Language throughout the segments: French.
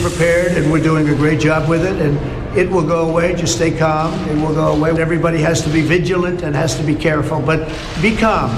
Prepared and we're doing a great job with it and it will go away just stay calm it will go away everybody has to be vigilant and has to be careful but be calm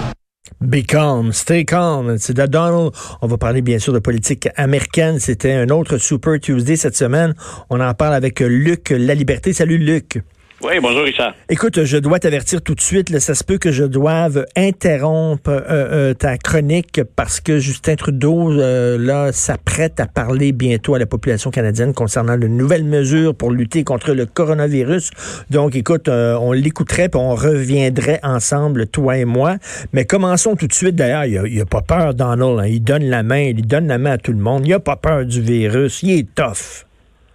stay calm. C'est Donald. On va parler bien sûr de politique américaine. C'était un autre Super Tuesday cette semaine. On en parle avec Luc La Liberté. Salut Luc. Oui, bonjour Richard. Écoute, je dois t'avertir tout de suite, là, ça se peut que je doive interrompre euh, euh, ta chronique parce que Justin Trudeau euh, là s'apprête à parler bientôt à la population canadienne concernant de nouvelles mesures pour lutter contre le coronavirus. Donc, écoute, on l'écouterait puis on reviendrait ensemble, toi et moi. Mais commençons tout de suite. D'ailleurs, il n'a a pas peur, Donald. Hein. Il donne la main, il donne la main à tout le monde. Il a pas peur du virus. Il est tough.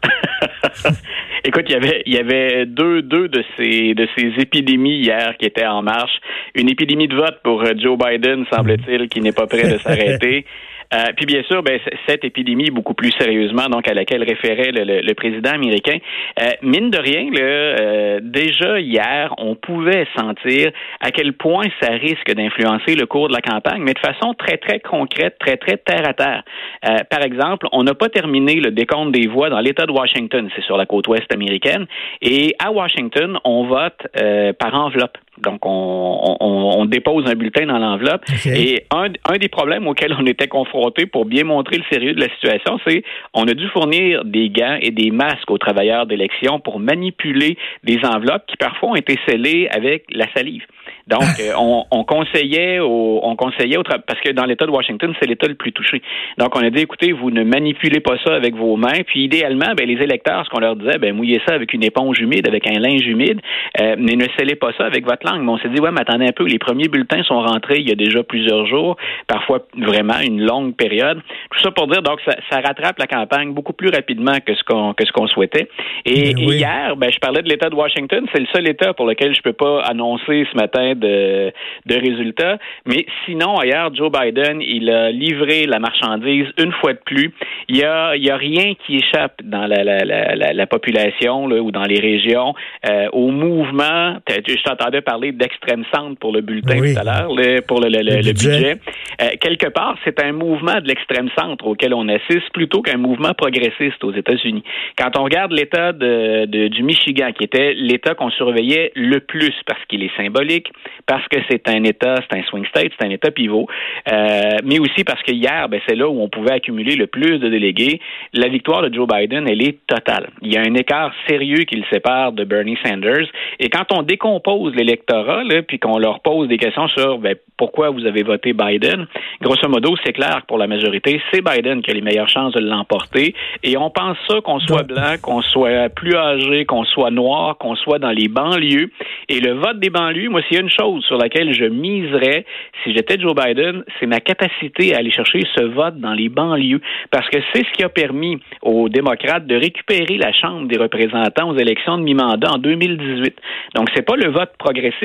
Écoute, il y avait, il y avait deux, de ces, de ces épidémies hier qui étaient en marche. Une épidémie de vote pour euh, Joe Biden, semble-t-il, qui n'est pas prêt de s'arrêter. Euh, puis bien sûr, ben, cette épidémie, beaucoup plus sérieusement, donc à laquelle référait le, le, le président américain, euh, mine de rien, là, euh, déjà hier, on pouvait sentir à quel point ça risque d'influencer le cours de la campagne, mais de façon très très concrète, très très terre à terre. Euh, par exemple, on n'a pas terminé le décompte des voix dans l'État de Washington, c'est sur la côte ouest américaine, et à Washington, on vote euh, par enveloppe. Donc, on, on, on, dépose un bulletin dans l'enveloppe. Okay. Et un, un, des problèmes auxquels on était confronté pour bien montrer le sérieux de la situation, c'est on a dû fournir des gants et des masques aux travailleurs d'élection pour manipuler des enveloppes qui parfois ont été scellées avec la salive. Donc, euh, on, on, conseillait au, on conseillait parce que dans l'État de Washington, c'est l'État le plus touché. Donc, on a dit, écoutez, vous ne manipulez pas ça avec vos mains. Puis, idéalement, ben, les électeurs, ce qu'on leur disait, ben, mouillez ça avec une éponge humide, avec un linge humide, euh, mais ne scellez pas ça avec votre langue. Mais on s'est dit, ouais, mais attendez un peu, les premiers bulletins sont rentrés il y a déjà plusieurs jours, parfois vraiment une longue période. Tout ça pour dire, donc, ça, ça rattrape la campagne beaucoup plus rapidement que ce qu'on que ce qu'on souhaitait. Et, Ben oui. et hier, ben, je parlais de l'État de Washington, c'est le seul État pour lequel je peux pas annoncer ce matin de, de résultats. Mais sinon, ailleurs, Joe Biden, il a livré la marchandise une fois de plus. Il y a, il y a rien qui échappe dans la, la, la, la, la population là, ou dans les régions euh, au mouvement. Je t'entendais parler d'extrême centre pour le bulletin Oui. tout à l'heure, pour le, le, le- Le le budget. budget. Euh, quelque part, c'est un mouvement de l'extrême centre auquel on assiste plutôt qu'un mouvement progressiste aux États-Unis. Quand on regarde l'État de, de- du Michigan, qui était l'État qu'on surveillait le plus parce qu'il est symbolique, parce que c'est un État, c'est un swing state, c'est un État pivot, euh, mais aussi parce que hier, ben, c'est là où on pouvait accumuler le plus de délégués. La victoire de Joe Biden, elle est totale. Il y a un écart sérieux qui le sépare de Bernie Sanders. Et quand on décompose l'électorat, là, puis qu'on leur pose des questions sur ben, pourquoi vous avez voté Biden, grosso modo, c'est clair que pour la majorité, c'est Biden qui a les meilleures chances de l'emporter. Et on pense ça qu'on soit blanc, qu'on soit plus âgé, qu'on soit noir, qu'on soit dans les banlieues. Et le vote des banlieues, moi, s'il y a une chose sur laquelle je miserais, si j'étais Joe Biden, c'est ma capacité à aller chercher ce vote dans les banlieues. Parce que c'est ce qui a permis aux démocrates de récupérer la Chambre des représentants aux élections de mi-mandat en 2018. Donc, c'est pas le vote progressiste.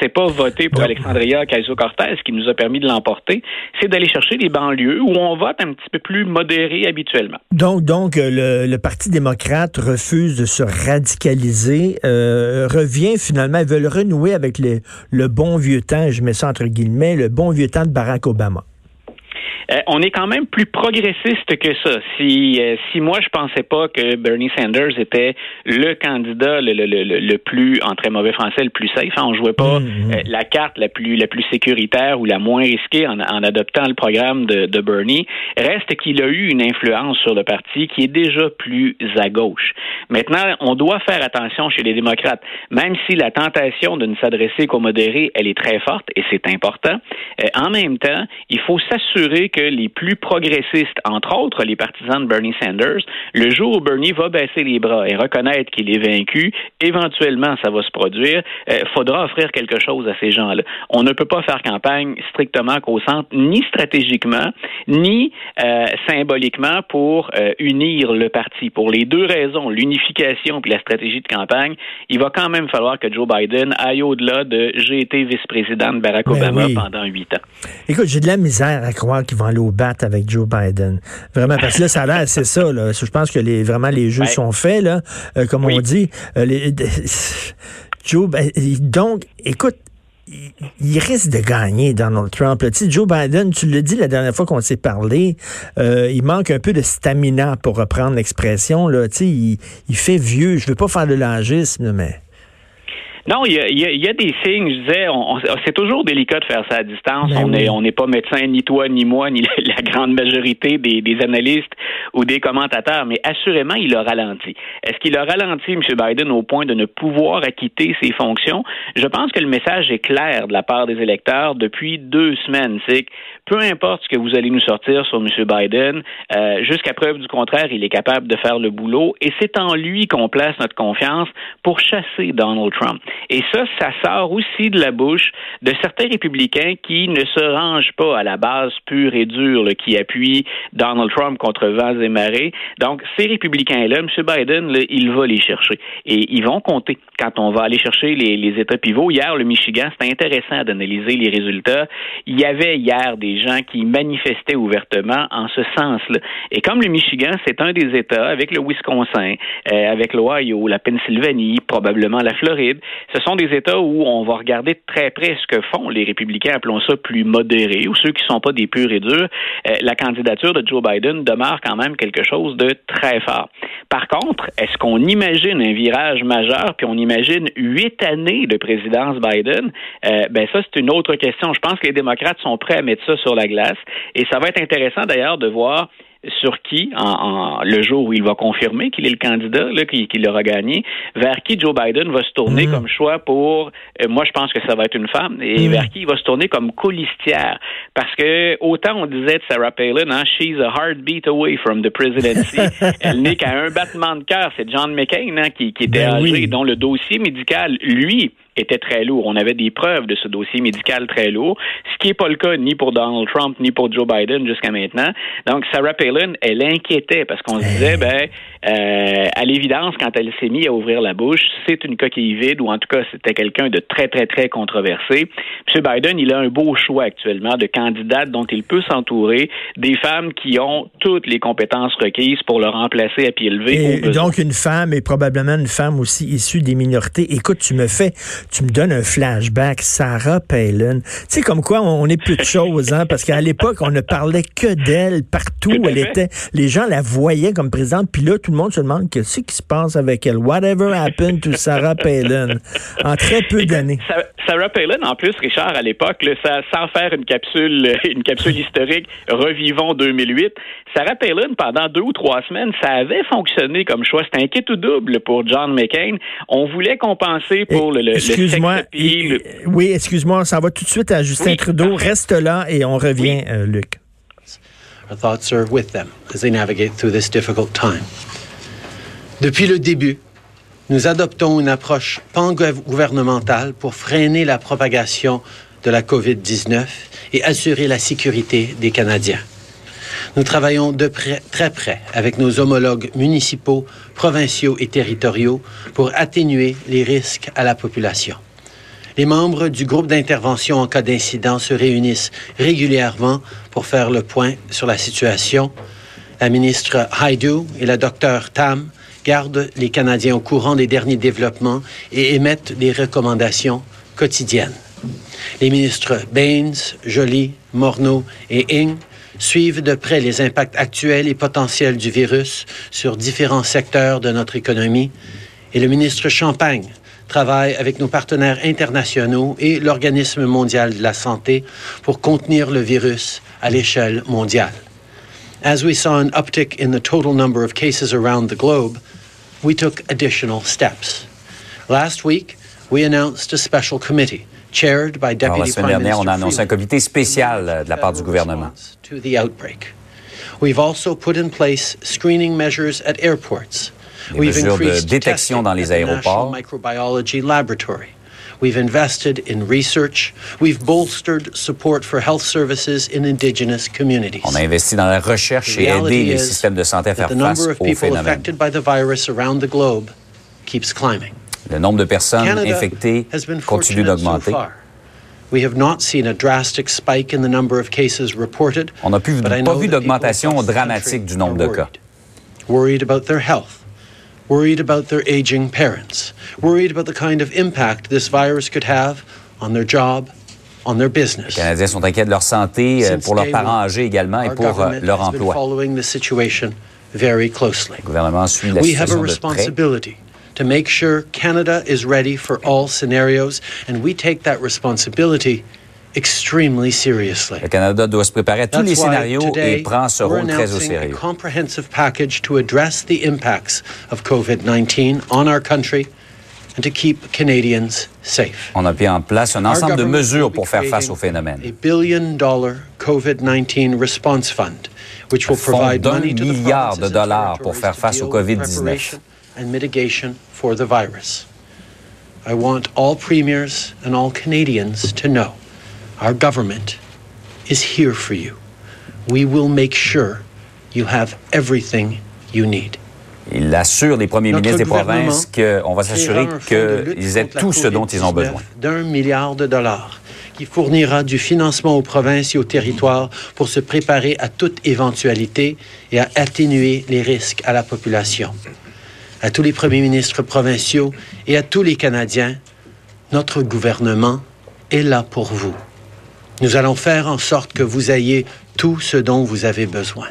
C'est pas voter pour. Alexandria Ocasio-Cortez qui nous a permis de l'emporter. C'est d'aller chercher les banlieues où on vote un petit peu plus modéré habituellement. Donc, donc euh, le, le Parti démocrate refuse de se radicaliser, euh, revient finalement, ils veulent renouer avec les, le bon vieux temps, je mets ça entre guillemets, le bon vieux temps de Barack Obama. Euh, on est quand même plus progressiste que ça. Si, euh, si moi je pensais pas que Bernie Sanders était le candidat le, le, le, le plus, en très mauvais français, le plus safe, hein, on jouait pas Mhm. euh, la carte la plus la plus sécuritaire ou la moins risquée en, en adoptant le programme de, de Bernie, reste qu'il a eu une influence sur le parti qui est déjà plus à gauche. Maintenant, on doit faire attention chez les démocrates, même si la tentation de ne s'adresser qu'aux modérés, elle est très forte et c'est important. en même temps, il faut s'assurer que les plus progressistes, entre autres les partisans de Bernie Sanders, le jour où Bernie va baisser les bras et reconnaître qu'il est vaincu, éventuellement ça va se produire, il euh, faudra offrir quelque chose à ces gens-là. On ne peut pas faire campagne strictement qu'au centre, ni stratégiquement, ni euh, symboliquement pour euh, unir le parti. Pour les deux raisons, l'unification puis la stratégie de campagne, il va quand même falloir que Joe Biden aille au-delà de j'ai été vice-président de Barack ben Obama pendant huit ans. Écoute, j'ai de la misère à croire qu'ils vont aller au bat avec Joe Biden. Vraiment, parce que là, ça a l'air, c'est ça. Là. Je pense que les, vraiment les jeux sont faits, là, euh, comme on dit. les, Joe, ben, donc, écoute, il risque de gagner Donald Trump. Tu Joe Biden, tu l'as dit la dernière fois qu'on s'est parlé, euh, il manque un peu de stamina pour reprendre l'expression. Tu il, il fait vieux. Je veux pas faire de l'âgisme, mais non, il y a, il y a, des signes. Je disais, on, c'est toujours délicat de faire ça à distance. Ben on n'est on n'est pas médecin, ni toi, ni moi, ni la, grande majorité des, des, analystes ou des commentateurs. Mais assurément, il a ralenti. Est-ce qu'il a ralenti, M. Biden, au point de ne pouvoir acquitter ses fonctions? Je pense que le message est clair de la part des électeurs depuis deux semaines. C'est que peu importe ce que vous allez nous sortir sur M. Biden, euh, jusqu'à preuve du contraire, il est capable de faire le boulot. Et c'est en lui qu'on place notre confiance pour chasser Donald Trump. Et ça, ça sort aussi de la bouche de certains républicains qui ne se rangent pas à la base pure et dure, qui appuient Donald Trump contre vents et marées. Donc, ces républicains-là, M. Biden, il va les chercher. Et ils vont compter quand on va aller chercher les, les États pivots. Hier, le Michigan, c'était intéressant d'analyser les résultats. Il y avait hier des gens qui manifestaient ouvertement en ce sens-là. Et comme le Michigan, c'est un des États, avec le Wisconsin, euh, avec l'Ohio, la Pennsylvanie, probablement la Floride, ce sont des États où on va regarder de très près ce que font les républicains, appelons ça plus modérés, ou ceux qui ne sont pas des purs et durs. Euh, la candidature de Joe Biden demeure quand même quelque chose de très fort. Par contre, est-ce qu'on imagine un virage majeur, puis on imagine huit années de présidence Biden? Euh, ben ça, c'est une autre question. Je pense que les démocrates sont prêts à mettre ça sur la glace. Et ça va être intéressant d'ailleurs de voir sur qui, en, le jour où il va confirmer qu'il est le candidat, qu'il, l'aura gagné, vers qui Joe Biden va se tourner mm. comme choix pour, euh, moi je pense que ça va être une femme, et mm. vers qui il va se tourner comme colistière. Parce que autant on disait de Sarah Palin, hein, she's a heartbeat away from the presidency, elle n'est qu'à un battement de cœur, c'est John McCain hein, qui, était ben âgé, dont le dossier médical, lui, était très lourd. On avait des preuves de ce dossier médical très lourd, ce qui n'est pas le cas ni pour Donald Trump ni pour Joe Biden jusqu'à maintenant. Donc, Sarah Palin, elle inquiétait parce qu'on se disait, ben, euh, à l'évidence, quand elle s'est mise à ouvrir la bouche, c'est une coquille vide ou en tout cas, c'était quelqu'un de très, très, très controversé. M. Biden, il a un beau choix actuellement de candidates dont il peut s'entourer, des femmes qui ont toutes les compétences requises pour le remplacer à pied levé. Et donc, une femme est probablement une femme aussi issue des minorités. Écoute, tu me fais tu me donnes un flashback, Sarah Palin. Tu sais, comme quoi on est plus de choses, hein, parce qu'à l'époque, on ne parlait que d'elle partout. Elle était, les gens la voyaient comme présidente, puis là, tout le monde se demande qu'est-ce qui se passe avec elle. Whatever happened to Sarah Palin? En très peu d'années. Sarah Palin, en plus, Richard, à l'époque, sans faire une capsule, une capsule historique, revivons 2008. Sarah Palin, pendant deux ou trois semaines, ça avait fonctionné comme choix. C'était un kit ou double pour John McCain. On voulait compenser pour le, le, excuse-moi. Oui, excuse-moi, ça va tout de suite à Justin Trudeau. Reste là et on revient, euh, Luc. Our thoughts are with them as they navigate through this difficult time. Depuis le début, nous adoptons une approche pan-gouvernementale pour freiner la propagation de la COVID-19 et assurer la sécurité des Canadiens. Nous travaillons de très près avec nos homologues municipaux, provinciaux et territoriaux pour atténuer les risques à la population. Les membres du groupe d'intervention en cas d'incident se réunissent régulièrement pour faire le point sur la situation. La ministre Haidu et la docteur Tam gardent les Canadiens au courant des derniers développements et émettent des recommandations quotidiennes. Les ministres Baines, Joly, Morneau et Ing suivent de près les impacts actuels et potentiels du virus sur différents secteurs de notre économie et le ministre Champagne travaille avec nos partenaires internationaux et l'Organisme mondial de la santé pour contenir le virus à l'échelle mondiale. As we saw an uptick in the total number of cases around the globe, we took additional steps. Last week, we announced a special committee chaired by Alors, la Deputy semaine dernière, on a annoncé un comité spécial euh, de la part du gouvernement. response To the outbreak. We've also put in place screening measures at airports. Des We've mesures de increased détection dans les aéroports. Microbiology Laboratory. We've invested in research. We've bolstered support for health services in indigenous communities. On a investi dans la recherche The et aidé les systèmes de santé à faire the face number of au people phénomène. affected by the virus around the globe keeps climbing. Le nombre de personnes Canada infectées has been continue d'augmenter. We have not seen a drastic spike in the number of cases reported. On n'a pas vu d'augmentation dramatique du nombre de cas. Worried about their health, worried about their aging parents, worried about the kind of impact this virus could have on their job, on their business. Les Canadiens sont inquiets de leur santé, euh, Since pour leurs parents âgés également et pour euh, leur emploi. following the situation very closely. Le gouvernement suit la We have a situation de près. responsibility to make sure Canada is ready for all scenarios, and we take that responsibility extremely seriously. Le Canada doit se préparer à tous les That's why scénarios et prend ce we're rôle très au announcing a comprehensive package to address the impacts of COVID-19 on our country and to keep Canadians safe. On a mis en place un ensemble de mesures pour faire face au phénomène. A billion dollar COVID-19 response fund, which will provide money to the milliard de dollars pour faire face au COVID-19. And mitigation for the virus. I want all premiers and all Canadians to know our government is here for you. We will make sure you have everything you need. Il assure les premiers Notre ministres des provinces qu'on va s'assurer qu'ils aient tout ce dont ils ont COVID-19 besoin. D'un milliard de dollars qui fournira du financement aux provinces et aux territoires pour se préparer à toute éventualité et à atténuer les risques à la population. À tous les premiers ministres provinciaux et à tous les Canadiens, notre gouvernement est là pour vous. Nous allons faire en sorte que vous ayez tout ce dont vous avez besoin.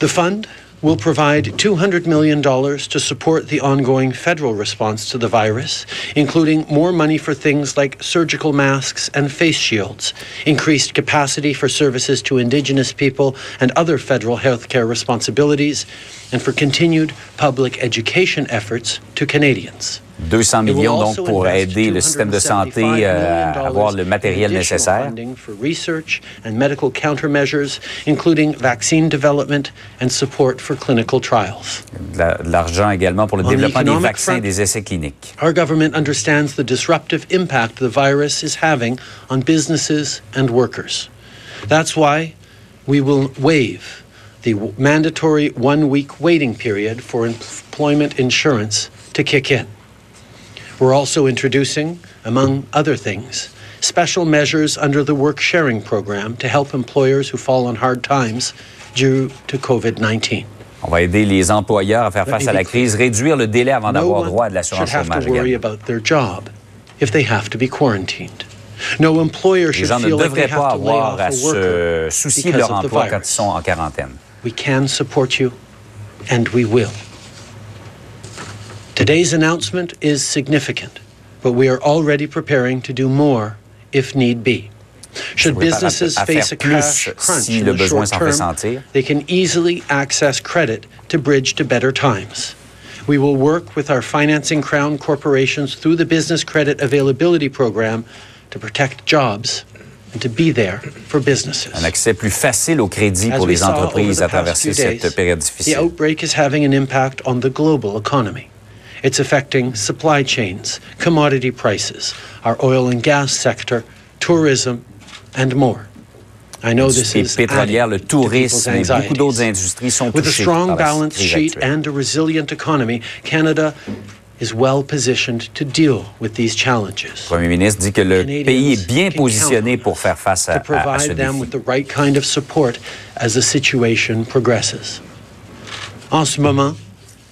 The fund will provide $200 million to support the ongoing federal response to the virus, including more money for things like surgical masks and face shields, increased capacity for services to Indigenous people and other federal healthcare responsibilities, and for continued public education efforts to Canadians. 200 It will millions donc pour aider le système de santé $275 euh, à avoir le matériel nécessaire. De la- de l'argent également pour le développement des vaccins et des essais cliniques. Our government understands the disruptive impact the virus is having on businesses and workers. That's why we will waive the mandatory one week waiting period for employment insurance to kick in. We're also introducing, among other things, special measures under the work sharing program to help employers who fall on hard times due to COVID 19. On va aider les employeurs à faire face à la crise, réduire le délai avant d'avoir droit à de l'assurance have chômage to worry également. about their job if they have to be quarantined. No employer Les gens ne devraient pas avoir à se soucier de leur emploi quand ils sont en quarantaine. We can support you, and we will. Today's announcement is significant, but we are already preparing to do more if need be. Should Se prépare à- businesses face a cash crunch si in the short term, they can easily access credit to bridge to better times. We will work with our financing crown corporations through the Business Credit Availability Program to protect jobs and to be there for businesses. Un accès plus facile au crédit As pour les entreprises à traverser days, cette période difficile. The outbreak is having an impact on the global economy. It's affecting supply chains, commodity prices, our oil and gas sector, tourism, and more. I know this is pétrolière, le adding to people's tourisme et beaucoup d'autres industries sont With a strong balance sheet and a resilient economy, Canada is well positioned to deal with these challenges. Le premier ministre dit que le pays est bien positionné pour faire face à, to à- à ce provide them défi. with the right kind of support as the situation progresses. En ce moment,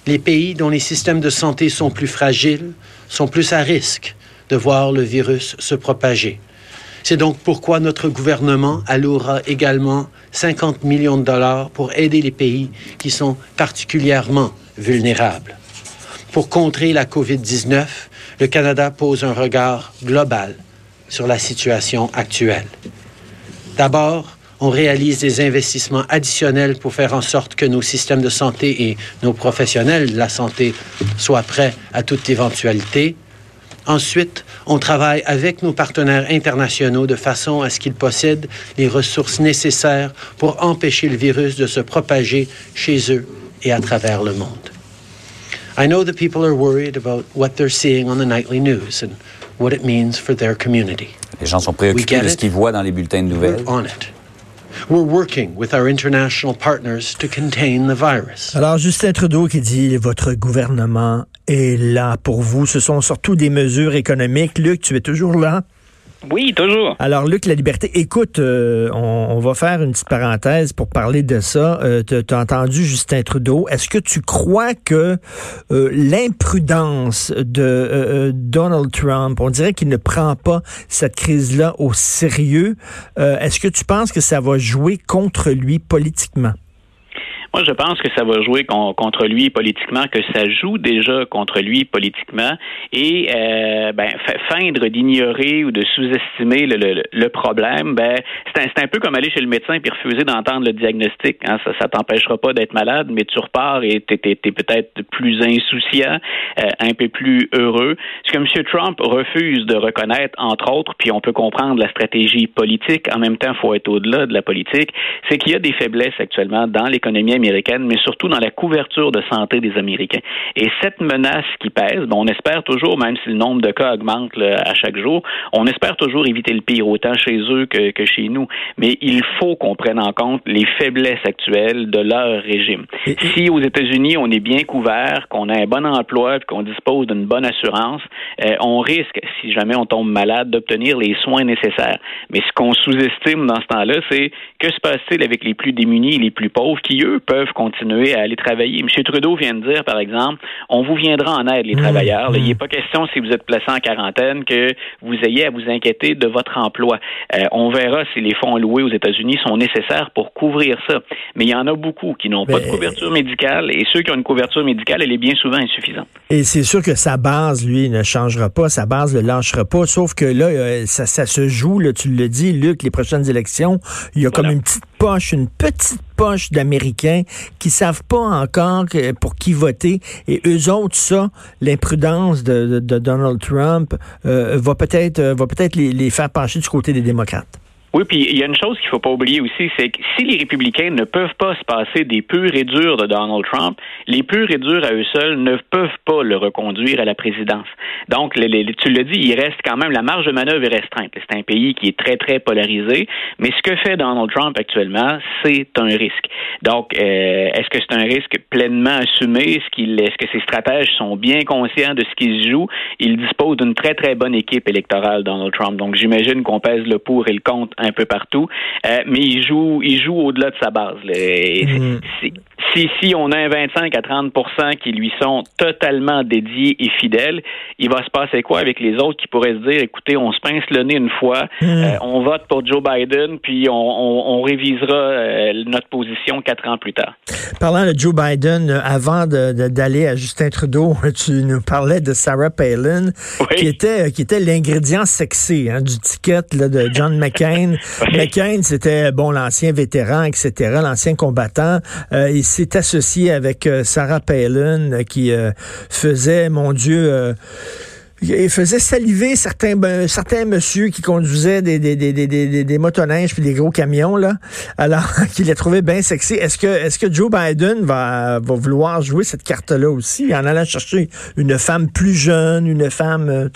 les pays dont les systèmes de santé sont plus fragiles sont plus à risque de voir le virus se propager. C'est donc pourquoi notre gouvernement allouera également 50 millions de dollars pour aider les pays qui sont particulièrement vulnérables. Pour contrer la COVID-19, le Canada pose un regard global sur la situation actuelle. D'abord, on réalise des investissements additionnels pour faire en sorte que nos systèmes de santé et nos professionnels de la santé soient prêts à toute éventualité. Ensuite, on travaille avec nos partenaires internationaux de façon à ce qu'ils possèdent les ressources nécessaires pour empêcher le virus de se propager chez eux et à travers le monde. I know that people are worried about what they're seeing on the nightly news and what it means for their community. Les gens sont préoccupés de ce qu'ils voient dans les bulletins de nouvelles. We're on it. We're working with our international partners to contain the virus. Alors, Justin Trudeau qui dit votre gouvernement est là pour vous. Ce sont surtout des mesures économiques. Luc, tu es toujours là? Oui, toujours. Alors, Luc, la liberté, écoute, euh, on, va faire une petite parenthèse pour parler de ça. Euh, tu as entendu Justin Trudeau. Est-ce que tu crois que euh, l'imprudence de euh, Donald Trump, on dirait qu'il ne prend pas cette crise-là au sérieux. Est-ce que tu penses que ça va jouer contre lui politiquement? Moi, je pense que ça va jouer con- contre lui politiquement, que ça joue déjà contre lui politiquement, et euh, ben, feindre d'ignorer ou de sous-estimer le, problème, ben, c'est un, peu comme aller chez le médecin puis refuser d'entendre le diagnostic. Hein. Ça, ça t'empêchera pas d'être malade, mais tu repars et t'es- t'es peut-être plus insouciant, euh, un peu plus heureux. Ce que M. Trump refuse de reconnaître, entre autres, puis on peut comprendre la stratégie politique. En même temps, il faut être au-delà de la politique. C'est qu'il y a des faiblesses actuellement dans l'économie américaine, mais surtout dans la couverture de santé des Américains. Et cette menace qui pèse, ben, on espère toujours, même si le nombre de cas augmente là, à chaque jour, on espère toujours éviter le pire, autant chez eux que, que chez nous. Mais il faut qu'on prenne en compte les faiblesses actuelles de leur régime. Si aux États-Unis, on est bien couvert, qu'on a un bon emploi, qu'on dispose d'une bonne assurance, euh, on risque, si jamais on tombe malade, d'obtenir les soins nécessaires. Mais ce qu'on sous-estime dans ce temps-là, c'est que se passe-t-il avec les plus démunis et les plus pauvres qui, eux, peuvent continuer à aller travailler. M. Trudeau vient de dire, par exemple, on vous viendra en aide, les travailleurs. Là, Il n'est pas question, si vous êtes placé en quarantaine, que vous ayez à vous inquiéter de votre emploi. Euh, on verra si les fonds alloués aux États-Unis sont nécessaires pour couvrir ça. Mais il y en a beaucoup qui n'ont pas de Mais- couverture médicale et ceux qui ont une couverture médicale, elle est bien souvent insuffisante. Et c'est sûr que sa base, lui, ne changera pas. Sa base ne lâchera pas. Sauf que là, euh, ça, ça se joue, là, tu le dis, Luc, les prochaines élections, il y a comme une petite une petite poche d'Américains qui savent pas encore pour qui voter. Et eux autres, ça, l'imprudence de, de- de Donald Trump euh, va peut-être euh, va peut-être les, les faire pencher du côté des démocrates. Oui, puis il y a une chose qu'il faut pas oublier aussi, c'est que si les républicains ne peuvent pas se passer des purs et durs de Donald Trump, les purs et durs à eux seuls ne peuvent pas le reconduire à la présidence. Donc, tu le dis, il reste quand même, la marge de manœuvre est restreinte. C'est un pays qui est très, très polarisé, mais ce que fait Donald Trump actuellement, c'est un risque. Donc, euh, est-ce que c'est un risque pleinement assumé? Est-ce que ses stratèges sont bien conscients de ce qu'ils jouent? Il dispose d'une très, très bonne équipe électorale, Donald Trump. Donc, j'imagine qu'on pèse le pour et le contre un peu partout. Euh, mais il joue, il joue au-delà de sa base. là. Et Mhm. Si, on a un 25 à 30 qui lui sont totalement dédiés et fidèles, il va se passer quoi avec les autres qui pourraient se dire, écoutez, on se pince le nez une fois, euh, on vote pour Joe Biden, puis on, on- on révisera euh, notre position quatre ans plus tard. Parlant de Joe Biden, euh, avant d'aller à Justin Trudeau, tu nous parlais de Sarah Palin, Oui. qui était qui était l'ingrédient sexy hein, du ticket là, de John McCain. Oui. McCain, c'était bon l'ancien vétéran, etc., l'ancien combattant. Euh, il s'est associé avec euh, Sarah Palin, euh, qui euh, faisait, mon Dieu. il faisait saliver certains ben, certains monsieur qui conduisaient des des des des des, motoneiges puis des gros camions là. Alors qu'il les trouvait bien sexy. Est-ce que Joe Biden va vouloir jouer cette carte là aussi en allant chercher une femme plus jeune, une femme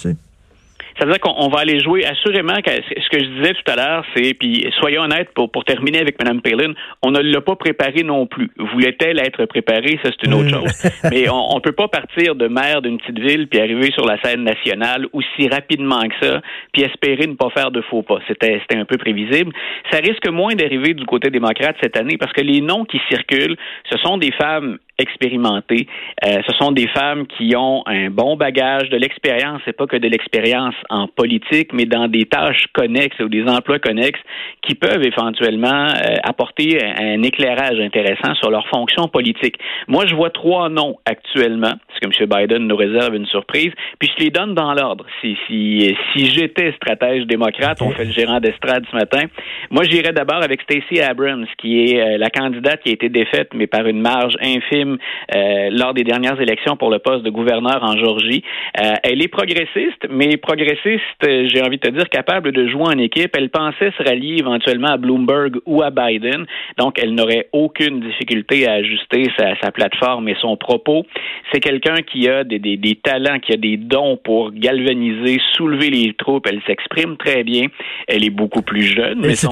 Ça veut dire qu'on on va aller jouer assurément. Ce que je disais tout à l'heure, c'est, puis soyons honnêtes, pour, pour terminer avec Mme Palin, on ne l'a pas préparée non plus. Voulait-elle être préparée? Ça, c'est une autre Mm. chose. Mais on ne peut pas partir de maire d'une petite ville puis arriver sur la scène nationale aussi rapidement que ça, puis espérer ne pas faire de faux pas. C'était, c'était un peu prévisible. Ça risque moins d'arriver du côté démocrate cette année parce que les noms qui circulent, ce sont des femmes expérimentées. Euh, ce sont des femmes qui ont un bon bagage, de l'expérience, c'est pas que de l'expérience en politique, mais dans des tâches connexes ou des emplois connexes qui peuvent éventuellement euh, apporter un, un éclairage intéressant sur leur fonction politique. Moi, je vois trois noms actuellement, parce que M. Biden nous réserve une surprise, puis je les donne dans l'ordre. Si, si, si j'étais stratège démocrate, on fait le gérant d'estrade ce matin, moi, j'irais d'abord avec Stacey Abrams, qui est euh, la candidate qui a été défaite, mais par une marge infime euh, lors des dernières élections pour le poste de gouverneur en Georgie. Euh, elle est progressiste, mais progressiste, euh, j'ai envie de te dire, capable de jouer en équipe. Elle pensait se rallier éventuellement à Bloomberg ou à Biden, donc elle n'aurait aucune difficulté à ajuster sa, sa plateforme et son propos. C'est quelqu'un qui a des, des, des talents, qui a des dons pour galvaniser, soulever les troupes. Elle s'exprime très bien. Elle est beaucoup plus jeune. Mais C'est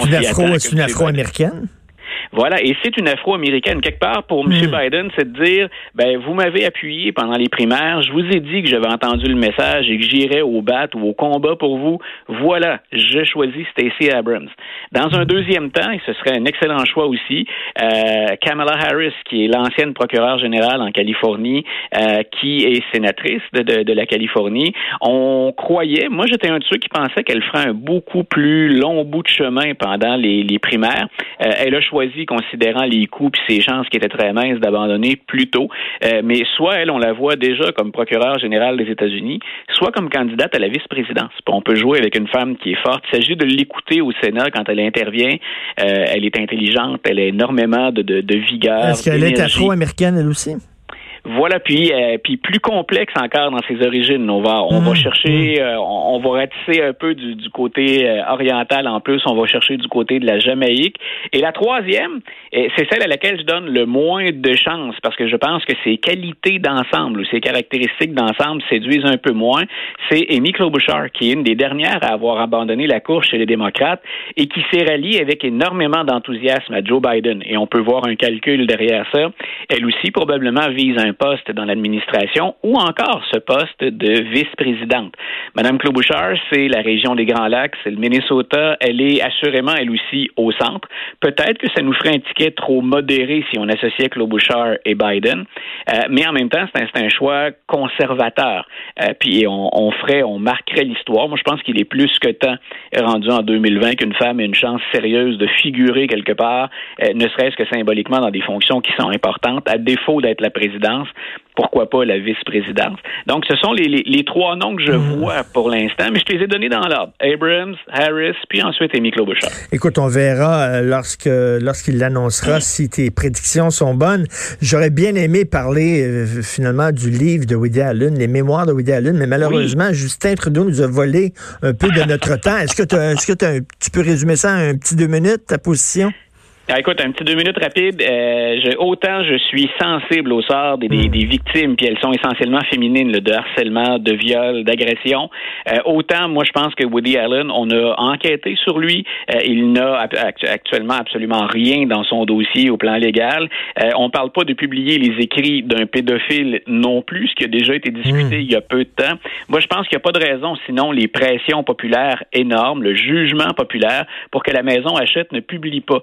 une afro-américaine? Voilà, et c'est une afro-américaine. Quelque part, pour M. Hmm. Biden, c'est de dire, ben, vous m'avez appuyé pendant les primaires, je vous ai dit que j'avais entendu le message et que j'irais au bat ou au combat pour vous. Voilà, je choisis Stacey Abrams. Dans un deuxième temps, et ce serait un excellent choix aussi, euh, Kamala Harris, qui est l'ancienne procureure générale en Californie, euh, qui est sénatrice de, de, de la Californie, on croyait, moi j'étais un de ceux qui pensait qu'elle ferait un beaucoup plus long bout de chemin pendant les, les primaires. Euh, elle a choisi, considérant les coûts et ses chances qui étaient très minces, d'abandonner plus tôt. Euh, mais soit elle, on la voit déjà comme procureure générale des États-Unis, soit comme candidate à la vice-présidence. On peut jouer avec une femme qui est forte. Il s'agit de l'écouter au Sénat quand elle intervient. Euh, elle est intelligente, elle a énormément de, de, de vigueur. Est-ce qu'elle est afro-américaine, elle aussi? Voilà, puis euh, puis plus complexe encore dans ses origines. On va on va Mhm. chercher, euh, on, on va ratisser un peu du, du côté euh, oriental en plus. On va chercher du côté de la Jamaïque. Et la troisième, euh, c'est celle à laquelle je donne le moins de chance parce que je pense que ses qualités d'ensemble ou ses caractéristiques d'ensemble séduisent un peu moins. C'est Amy Klobuchar qui est une des dernières à avoir abandonné la course chez les démocrates et qui s'est ralliée avec énormément d'enthousiasme à Joe Biden. Et on peut voir un calcul derrière ça. Elle aussi probablement vise un poste dans l'administration ou encore ce poste de vice-présidente. Madame Klobuchar, c'est la région des Grands Lacs, c'est le Minnesota. Elle est assurément, elle aussi, au centre. Peut-être que ça nous ferait un ticket trop modéré si on associait Klobuchar et Biden, Euh, mais en même temps, c'est un, choix conservateur. Euh, puis on, on ferait, on marquerait l'histoire. Moi, je pense qu'il est plus que temps rendu en 2020 qu'une femme ait une chance sérieuse de figurer quelque part, euh, ne serait-ce que symboliquement dans des fonctions qui sont importantes, à défaut d'être la présidence pourquoi pas la vice-présidence. Donc, ce sont les, les, les trois noms que je vois pour l'instant, mais je te les ai donnés dans l'ordre. Abrams, Harris, puis ensuite Amy Klobuchar. Écoute, on verra euh, lorsque lorsqu'il l'annoncera si tes prédictions sont bonnes. J'aurais bien aimé parler euh, finalement du livre de Woody Allen, les mémoires de Woody Allen, mais malheureusement, Justin Trudeau nous a volé un peu de notre temps. Est-ce que, un- tu peux résumer ça en un petit deux minutes, ta position? Ah, écoute, un petit deux minutes rapide. Euh, je- autant je suis sensible au sort des, des, des victimes, puis elles sont essentiellement féminines, là, de harcèlement, de viol, d'agression. Euh, autant, moi, je pense que Woody Allen, on a enquêté sur lui. Euh, il n'a actuellement absolument rien dans son dossier au plan légal. Euh, on parle pas de publier les écrits d'un pédophile non plus, ce qui a déjà été discuté il y a peu de temps. Moi, je pense qu'il n'y a pas de raison, sinon les pressions populaires énormes, le jugement populaire, pour que la maison Hachette ne publie pas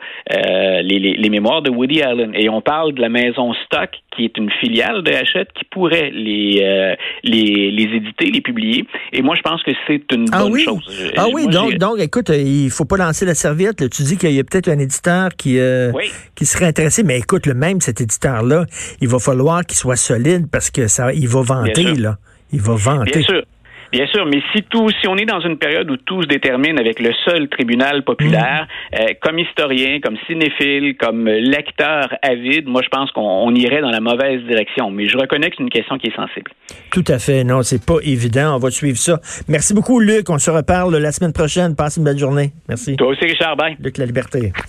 euh, les, les- les mémoires de Woody Allen. Et on parle de la maison Stock, qui est une filiale de Hachette, qui pourrait les, euh, les, les éditer, les publier. Et moi, je pense que c'est une Ah bonne oui? chose. Ah moi, oui, donc, donc écoute, euh, il faut pas lancer la serviette. là. Tu dis qu'il y a peut-être un éditeur qui, euh, Oui. qui serait intéressé, mais écoute, le même cet éditeur-là, il va falloir qu'il soit solide parce que ça, il va vanter, là. Il va vanter. Bien sûr. Bien sûr, mais si tout, si on est dans une période où tout se détermine avec le seul tribunal populaire, euh, comme historien, comme cinéphile, comme lecteur avide, moi je pense qu'on on irait dans la mauvaise direction. Mais je reconnais que c'est une question qui est sensible. Tout à fait. Non, c'est pas évident. On va suivre ça. Merci beaucoup, Luc. On se reparle la semaine prochaine. Passe une belle journée. Merci. Toi aussi, Richard, bye. Luc La Liberté.